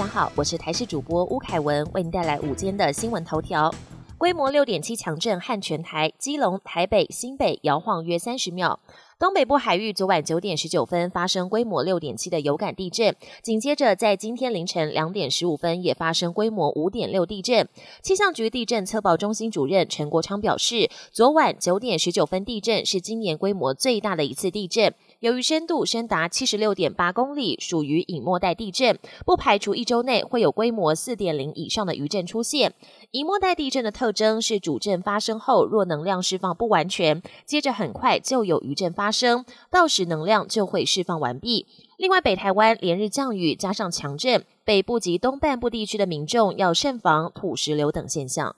大家好，我是台视主播吴凯文，为您带来午间的新闻头条。规模六点七强震撼全台，基隆、台北、新北摇晃约三十秒。东北部海域昨晚九点十九分发生规模六点七的有感地震，紧接着在今天凌晨两点十五分也发生规模五点六地震。气象局地震测报中心主任陈国昌表示，昨晚九点十九分地震是今年规模最大的一次地震。由于深度深达七十六点八公里，属于隐没带地震，不排除一周内会有规模四点零以上的余震出现。隐没带地震的特征是主震发生后，若能量释放不完全，接着很快就有余震发生，到时能量就会释放完毕。另外，北台湾连日降雨加上强震，北部及东半部地区的民众要慎防土石流等现象。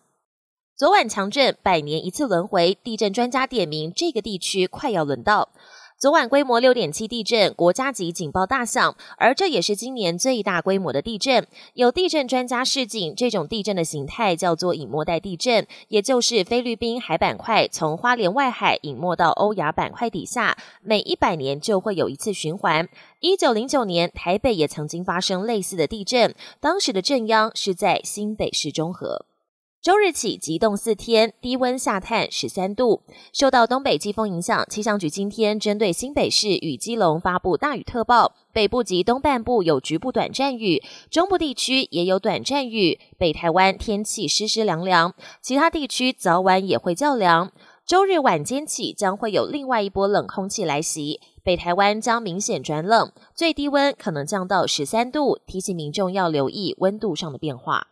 昨晚强震，百年一次轮回，地震专家点名这个地区快要轮到。昨晚规模六点七地震，国家级警报大响，而这也是今年最大规模的地震。有地震专家示警，这种地震的形态叫做隐没带地震，也就是菲律宾海板块从花莲外海隐没到欧亚板块底下，每一百年就会有一次循环。一九零九年，台北也曾经发生类似的地震，当时的震央是在新北市中和。周日起急冻四天，低温下探十三度。受到东北季风影响，气象局今天针对新北市与基隆发布大雨特报，北部及东半部有局部短暂雨，中部地区也有短暂雨。北台湾天气湿湿凉凉，其他地区早晚也会较凉。周日晚间起将会有另外一波冷空气来袭，北台湾将明显转冷，最低温可能降到十三度，提醒民众要留意温度上的变化。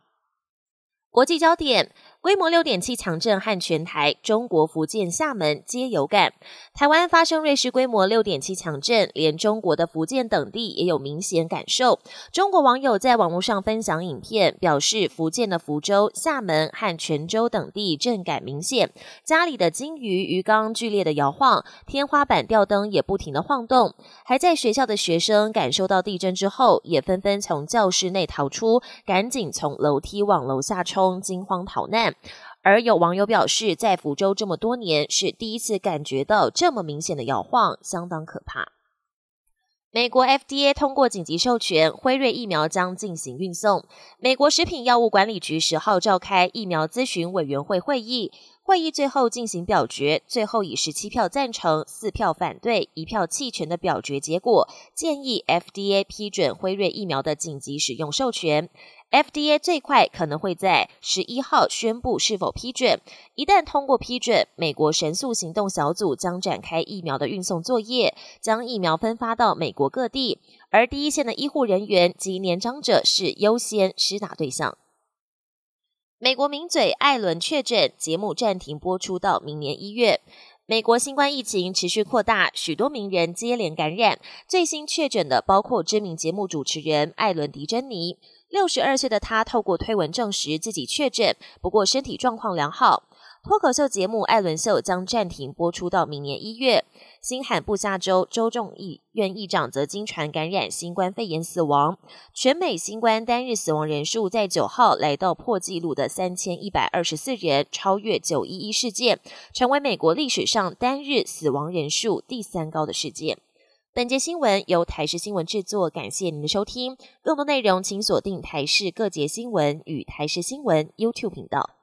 国际焦点。规模六点七强震撼全台，中国福建厦门皆有感。台湾发生瑞士规模六点七强震，连中国的福建等地也有明显感受。中国网友在网络上分享影片，表示福建的福州、厦门和泉州等地震感明显，家里的金鱼鱼缸剧烈的摇晃，天花板吊灯也不停的晃动。还在学校的学生感受到地震之后，也纷纷从教室内逃出，赶紧从楼梯往楼下冲，惊慌逃难。而有网友表示，在福州这么多年是第一次感觉到这么明显的摇晃，相当可怕。美国 FDA 通过紧急授权，辉瑞疫苗将进行运送。美国食品药物管理局十号召开疫苗咨询委员会会议，会议最后进行表决，最后以十七票赞成、四票反对、一票弃权的表决结果，建议 FDA 批准辉瑞疫苗的紧急使用授权。FDA 最快可能会在十一号宣布是否批准。一旦通过批准，美国神速行动小组将展开疫苗的运送作业，将疫苗分发到美国各地。而第一线的医护人员及年长者是优先施打对象。美国名嘴艾伦确诊，节目暂停播出到明年一月。美国新冠疫情持续扩大，许多名人接连感染。最新确诊的包括知名节目主持人艾伦·迪珍妮。六十二岁的他透过推文证实自己确诊，不过身体状况良好。脱口秀节目《艾伦秀》将暂停播出到明年一月。新罕布夏州州众议院议长则经传感染新冠肺炎死亡。全美新冠单日死亡人数在九号来到破纪录的三千一百二十四人，超越九一一事件，成为美国历史上单日死亡人数第三高的事件。本节新闻由台视新闻制作，感谢您的收听。更多内容请锁定台视各节新闻与台视新闻 YouTube 频道。